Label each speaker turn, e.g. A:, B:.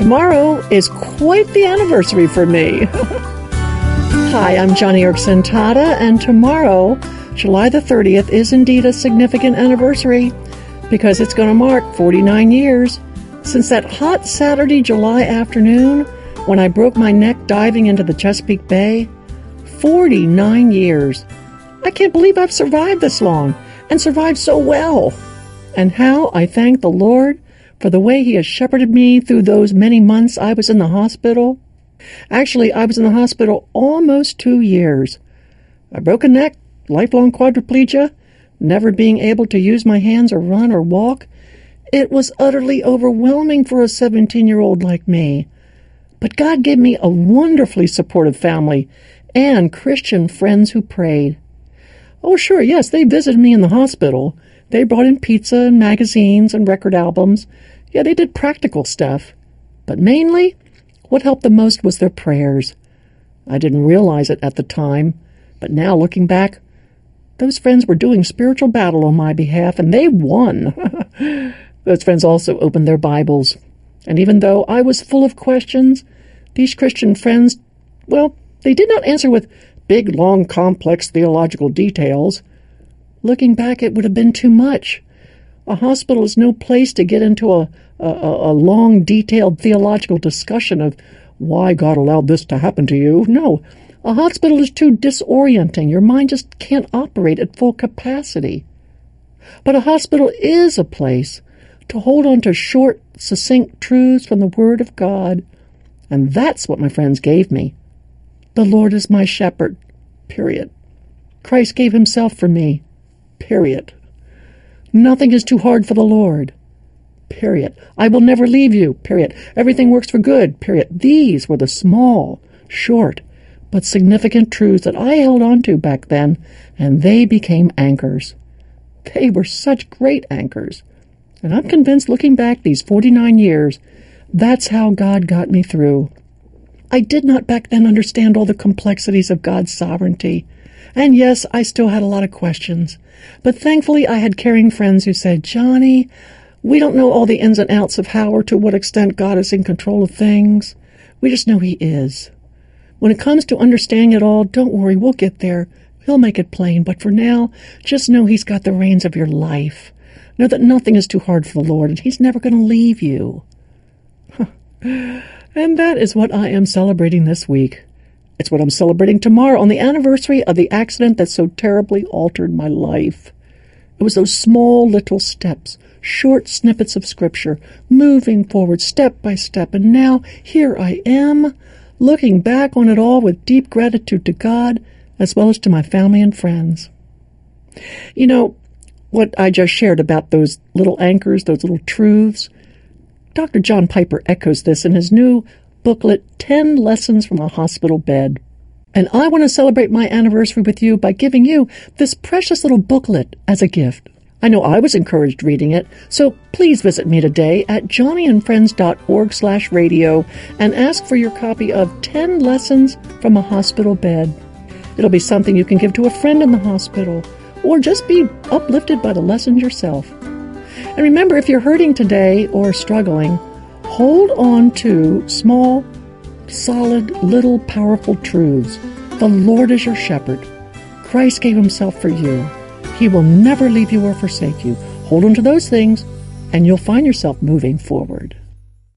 A: Tomorrow is quite the anniversary for me. Hi, I'm Joni Eareckson Tada, and tomorrow, July the 30th, is indeed a significant anniversary because it's going to mark 49 years since that hot Saturday, July afternoon when I broke my neck diving into the Chesapeake Bay. 49 years. I can't believe I've survived this long and survived so well. And how I thank the Lord for the way He has shepherded me through those many months I was in the hospital. Actually, I was in the hospital almost two years. A neck, lifelong quadriplegia, never being able to use my hands or run or walk. It was utterly overwhelming for a 17 year old like me. But God gave me a wonderfully supportive family and Christian friends who prayed. Oh, sure, yes, they visited me in the hospital. They brought in pizza and magazines and record albums. Yeah, they did practical stuff. But mainly, what helped the most was their prayers. I didn't realize it at the time, but now looking back, those friends were doing spiritual battle on my behalf, and they won. those friends also opened their Bibles. And even though I was full of questions, these Christian friends, well, they did not answer with big, long, complex theological details. Looking back, it would have been too much. A hospital is no place to get into a, a, a long, detailed theological discussion of why God allowed this to happen to you. No, a hospital is too disorienting. Your mind just can't operate at full capacity. But a hospital is a place to hold on to short, succinct truths from the Word of God. And that's what my friends gave me. The Lord is my shepherd. Period. Christ gave himself for me. Period. Nothing is too hard for the Lord. Period. I will never leave you. Period. Everything works for good. Period. These were the small, short, but significant truths that I held on to back then, and they became anchors. They were such great anchors. And I'm convinced looking back these 49 years, that's how God got me through. I did not back then understand all the complexities of God's sovereignty. And yes, I still had a lot of questions. But thankfully, I had caring friends who said, Joni, we don't know all the ins and outs of how or to what extent God is in control of things. We just know He is. When it comes to understanding it all, don't worry, we'll get there. He'll make it plain. But for now, just know He's got the reins of your life. Know that nothing is too hard for the Lord, and He's never going to leave you. and that is what I am celebrating this week. It's what I'm celebrating tomorrow on the anniversary of the accident that so terribly altered my life. It was those small little steps, short snippets of scripture, moving forward step by step, and now here I am, looking back on it all with deep gratitude to God as well as to my family and friends. You know, what I just shared about those little anchors, those little truths, Dr. John Piper echoes this in his new booklet, 10 Lessons from a Hospital Bed. And I want to celebrate my anniversary with you by giving you this precious little booklet as a gift. I know I was encouraged reading it, so please visit me today at joniandfriends.org slash radio and ask for your copy of 10 Lessons from a Hospital Bed. It'll be something you can give to a friend in the hospital, or just be uplifted by the lessons yourself. And remember, if you're hurting today or struggling, hold on to small, solid, little, powerful truths. The Lord is your shepherd. Christ gave himself for you. He will never leave you or forsake you. Hold on to those things, and you'll find yourself moving forward.